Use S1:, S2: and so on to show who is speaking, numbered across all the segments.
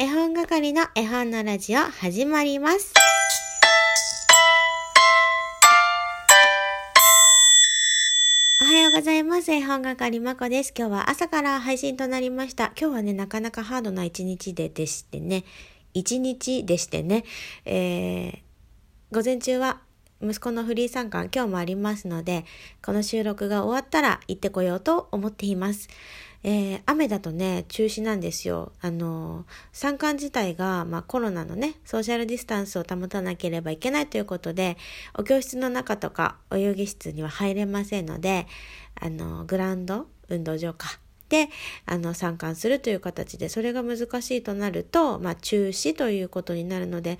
S1: 絵本係の絵本のラジオ始まります。おはようございます。絵本係まこです。今日は朝から配信となりました。今日はね、なかなかハードな一日ででしてね、一日でしてね、えー、午前中は息子のフリー参観今日もありますので、この収録が終わったら行ってこようと思っています。えー、雨だとね、中止なんですよ。あの、参観自体が、まあ、コロナのね、ソーシャルディスタンスを保たなければいけないということで、お教室の中とか、お遊戯室には入れませんので、あの、グラウンド、運動場か。で、あの、参観するという形で、それが難しいとなると、まあ、中止ということになるので、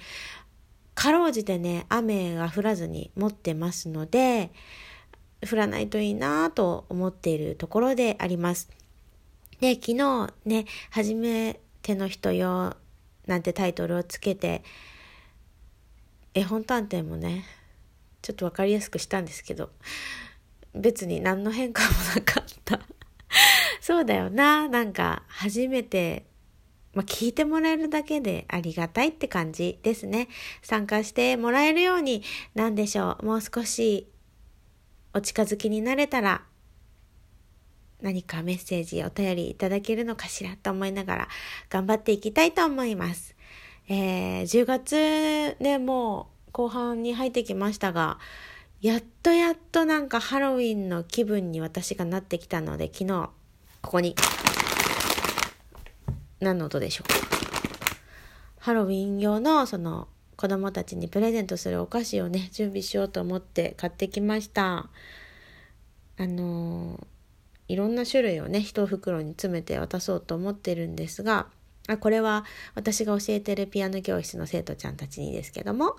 S1: かろうじてね、雨が降らずに持ってますので、降らないといいなと思っているところであります。で、昨日ね、初めての人用なんてタイトルをつけて、絵本探偵もね、ちょっとわかりやすくしたんですけど、別に何の変化もなかった。そうだよな。なんか、初めて、まあ、聞いてもらえるだけでありがたいって感じですね。参加してもらえるように、なんでしょう。もう少しお近づきになれたら何かメッセージ、お便りいただけるのかしらと思いながら頑張っていきたいと思います。えー、10月ね、もう後半に入ってきましたが、やっとやっとなんかハロウィンの気分に私がなってきたので、昨日、ここに、何の音でしょうか。ハロウィン用のその子供たちにプレゼントするお菓子をね、準備しようと思って買ってきました。あのーいろんな種類をね一袋に詰めて渡そうと思ってるんですがこれは私が教えてるピアノ教室の生徒ちゃんたちにですけども、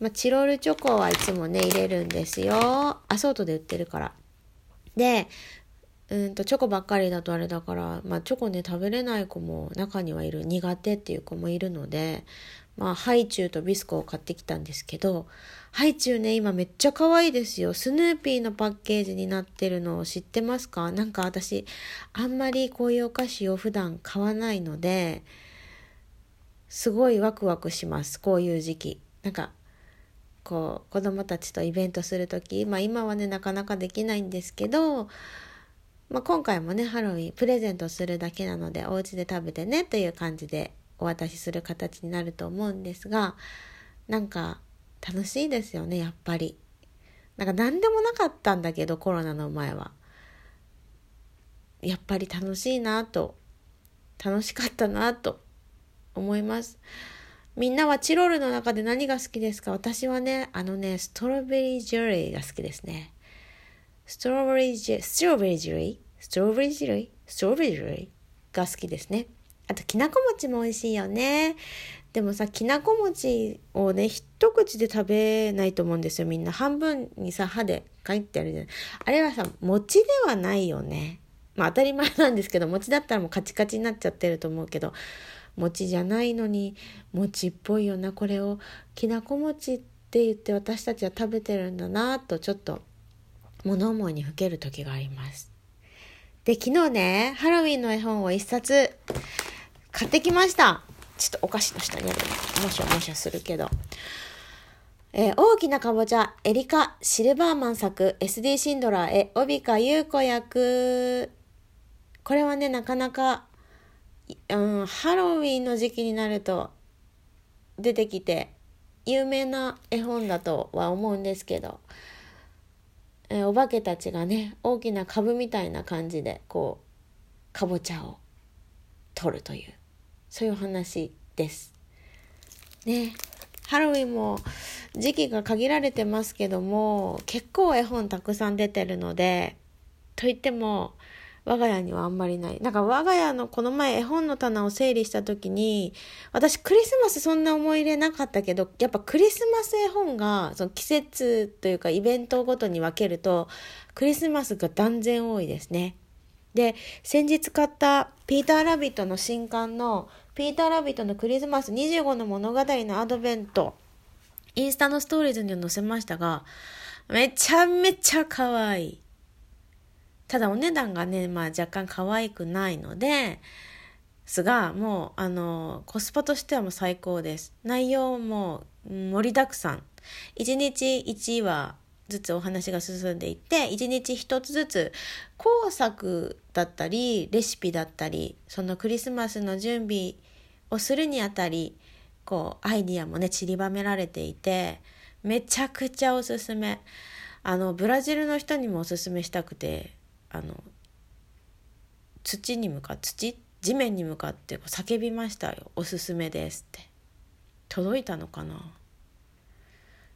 S1: まあ、チロルチョコはいつもね入れるんですよ。アソートで売ってるから。でうんとチョコばっかりだとあれだから、まあ、チョコね食べれない子も中にはいる苦手っていう子もいるのでまあ、ハイチュウとビスコを買ってきたんですけど、ハイチュウね、今めっちゃ可愛いですよ。スヌーピーのパッケージになってるのを知ってますか？なんか私、あんまりこういうお菓子を普段買わないので、すごいワクワクします。こういう時期。なんか、こう、子供たちとイベントする時、まあ今はね、なかなかできないんですけど、まあ今回もね、ハロウィンプレゼントするだけなので、お家で食べてね、という感じでお渡しする形になると思うんですがなんか楽しいですよねやっぱり。なんか何でもなかったんだけどコロナの前は。やっぱり楽しいなと。楽しかったなと。思います。みんなはチロルの中で何が好きですか？私はねあのねストロベリージュリーが好きですね。ストロベリージュストロベリージュリーストロベリージュリーストロベリージュリーが好きですね。あと、きなこ餅も美味しいよね。でもさ、きなこ餅をね、一口で食べないと思うんですよ、みんな。半分にさ、歯で書いてあるじゃない。あれはさ、餅ではないよね。まあ当たり前なんですけど、餅だったらもうカチカチになっちゃってると思うけど、餅じゃないのに、餅っぽいよな、これを。きなこ餅って言って私たちは食べてるんだなと、ちょっと物思いにふける時があります。で、昨日ね、ハロウィンの絵本を一冊、買ってきました。ちょっとお菓子の下にある。もしゃもしゃするけど。えー、大きなかぼちゃ、エリカ・シルバーマン作、SD シンドラーへ、帯川優子役。これはね、なかなか、うん、ハロウィンの時期になると出てきて、有名な絵本だとは思うんですけど、えー、お化けたちがね、大きな株みたいな感じで、こう、かぼちゃを取るという。そういうお話です。ね。ハロウィンも時期が限られてますけども、結構絵本たくさん出てるので、といっても、我が家にはあんまりない。なんか我が家のこの前絵本の棚を整理した時に、私クリスマスそんな思い入れなかったけど、やっぱクリスマス絵本がその季節というかイベントごとに分けると、クリスマスが断然多いですね。で、先日買ったピーター・ラビットの新刊のピーター・ラビットのクリスマス25の物語のアドベント、インスタのストーリーズに載せましたが、めちゃめちゃ可愛い。ただお値段がね、まあ若干可愛くないので、すがもうあのコスパとしてはもう最高です内容も盛りだくさん1日1話ずつお話が進んでいって1日1つずつ工作だったりレシピだったりそのクリスマスの準備をするにあたりこうアイディアもね散りばめられていてめちゃくちゃおすすめ。あのブラジルの人にもおすすめしたくてあの土に向かって土？地面に向かって叫びましたよ「おすすめです」って。届いたのかな？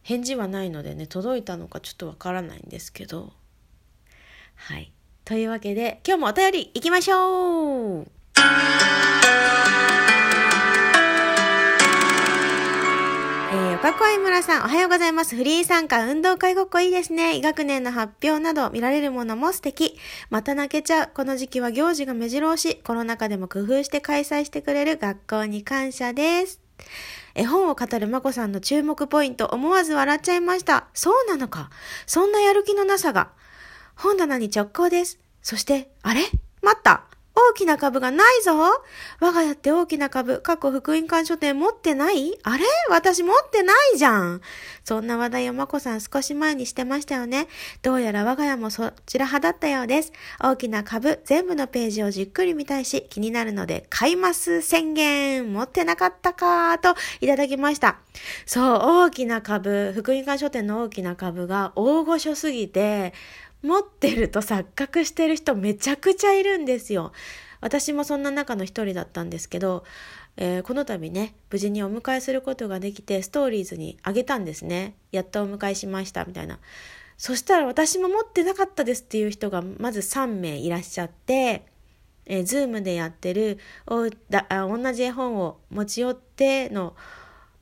S1: 返事はないのでね届いたのかちょっとわからないんですけどはいというわけで今日もお便りいきましょうえー、岡小井村さん、おはようございます。フリー参加、運動会ごっこいいですね。医学年の発表など見られるものも素敵。また泣けちゃう。この時期は行事が目白押し。コロナ禍でも工夫して開催してくれる学校に感謝です。絵本を語るまこさんの注目ポイント、思わず笑っちゃいました。そうなのか。そんなやる気のなさが。本棚に直行です。そして、あれ？待った。大きな株がないぞ我が家って大きな株、過去福音館書店持ってない？あれ？私持ってないじゃんそんな話題をまこさん少し前にしてましたよね。どうやら我が家もそちら派だったようです。大きな株、全部のページをじっくり見たいし、気になるので、買います宣言持ってなかったかといただきました。そう、大きな株、福音館書店の大きな株が大御所すぎて、持ってると錯覚してる人めちゃくちゃいるんですよ。私もそんな中の一人だったんですけど、えー、この度ね、無事にお迎えすることができて、ストーリーズにあげたんですね。やっとお迎えしました、みたいな。そしたら私も持ってなかったですっていう人がまず3名いらっしゃって、えー、ズームでやってるおだあ同じ絵本を持ち寄っての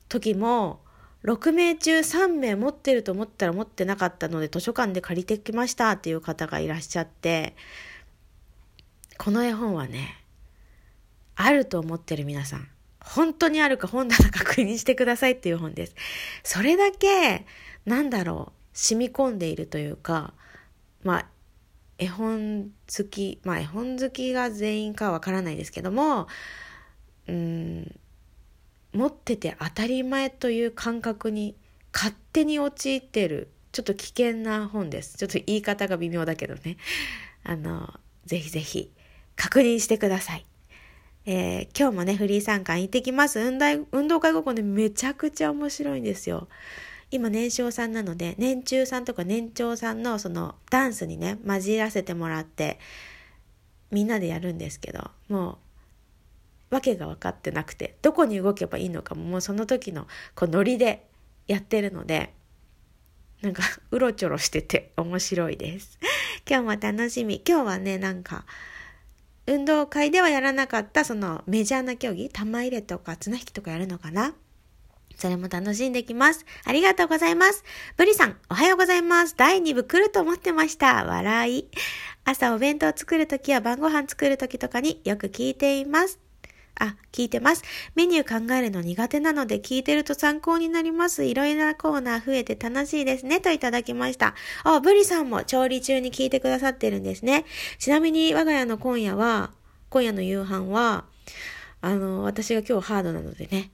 S1: 時も、6名中3名持ってると思ったら持ってなかったので図書館で借りてきましたっていう方がいらっしゃってこの絵本はねあると思ってる皆さん本当にあるか本棚確認してくださいっていう本です。それだけなんだろう染み込んでいるというかまあ絵本好きまあ絵本好きが全員かわからないですけどもうん持ってて当たり前という感覚に勝手に陥ってるちょっと危険な本です。ちょっと言い方が微妙だけどね。あの、ぜひぜひ確認してください。えー、今日もね、フリー参観行ってきます。運動運動会ごっこね、めちゃくちゃ面白いんですよ。今年少さんなので、年中さんとか年長さんのそのダンスにね、混じらせてもらって、みんなでやるんですけど、もうわけが分かってなくてどこに動けばいいのかももうその時のこうノリでやってるのでなんか うろちょろしてて面白いです。今日も楽しみ。今日はねなんか運動会ではやらなかったそのメジャーな競技玉入れとか綱引きとかやるのかなそれも楽しんできます。ありがとうございます。ブリさん、おはようございます。第2部来ると思ってました。笑い。朝お弁当作るときや晩ご飯作るときとかによく聞いています。あ、聞いてます。メニュー考えるの苦手なので聞いてると参考になります。いろいろなコーナー増えて楽しいですね。といただきました。あ、ブリさんも調理中に聞いてくださってるんですね。ちなみに我が家の今夜は、今夜の夕飯は、あの、私が今日ハードなのでね、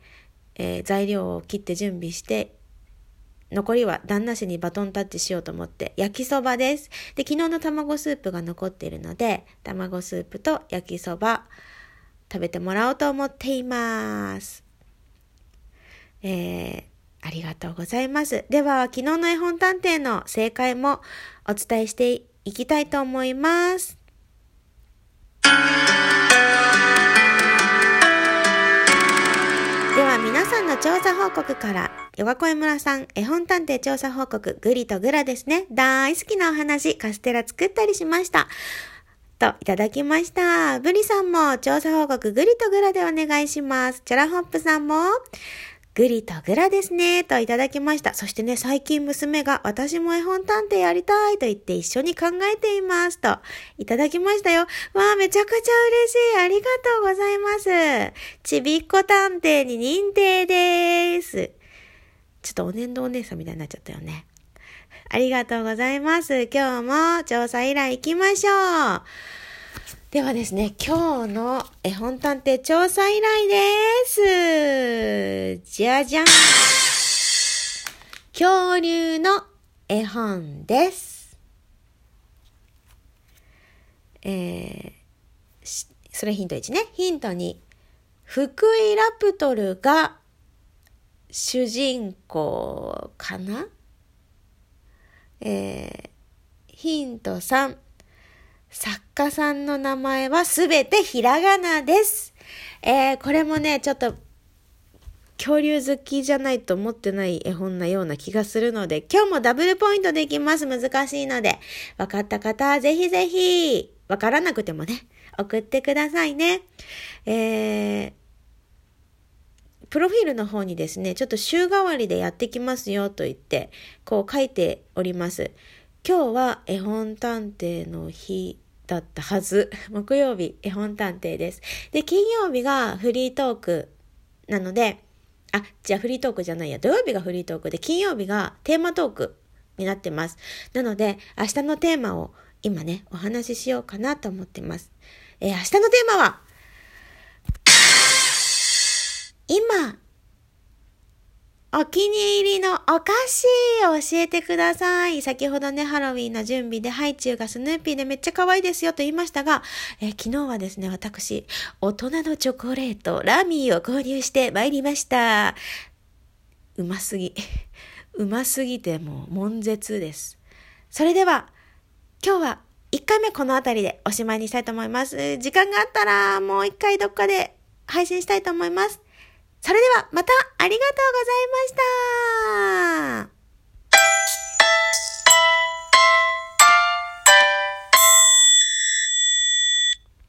S1: えー、材料を切って準備して、残りは旦那氏にバトンタッチしようと思って焼きそばです。で、昨日の卵スープが残っているので、卵スープと焼きそば、食べてもらおうと思っています。えー、ありがとうございます。では、昨日の絵本探偵の正解もお伝えしていきたいと思います。では皆さんの調査報告から、ヨガコエ村さん、絵本探偵調査報告、グリとグラですね。大好きなお話、カステラ作ったりしました。といただきました。ブリさんも調査報告グリとグラでお願いします。チャラホップさんもグリとグラですね、といただきました。そしてね、最近娘が私も絵本探偵やりたいと言って一緒に考えています。といただきましたよ。わあ、めちゃくちゃ嬉しい。ありがとうございます。ちびっこ探偵に認定です。ちょっとお年度お姉さんみたいになっちゃったよね。ありがとうございます。今日も調査依頼行きましょう。ではですね、今日の絵本探偵調査依頼です。じゃじゃん。恐竜の絵本です。えー、それヒント1ね。ヒント2。福井ラプトルが主人公かな？えー、ヒント3。作家さんの名前はすべてひらがなです。えー、これもね、ちょっと、恐竜好きじゃないと思ってない絵本なような気がするので、今日もダブルポイントできます。難しいので。わかった方はぜひぜひ、わからなくてもね、送ってくださいね。えー、プロフィールの方にですね、ちょっと週替わりでやってきますよと言って、こう書いております。今日は絵本探偵の日だったはず。木曜日、絵本探偵です。で、金曜日がフリートークなので、あ、じゃあフリートークじゃないや。土曜日がフリートークで、金曜日がテーマトークになってます。なので、明日のテーマを今ね、お話ししようかなと思ってます。えー、明日のテーマは、今、お気に入りのお菓子を教えてください。先ほどね、ハロウィンの準備でハイチュウがスヌーピーでめっちゃ可愛いですよと言いましたが、え昨日はですね、私、大人のチョコレート、ラミーを購入して参りました。うますぎ。うますぎてもう悶絶です。それでは、今日は1回目この辺りでおしまいにしたいと思います。時間があったらもう1回どっかで配信したいと思います。それではまたありがとうございました。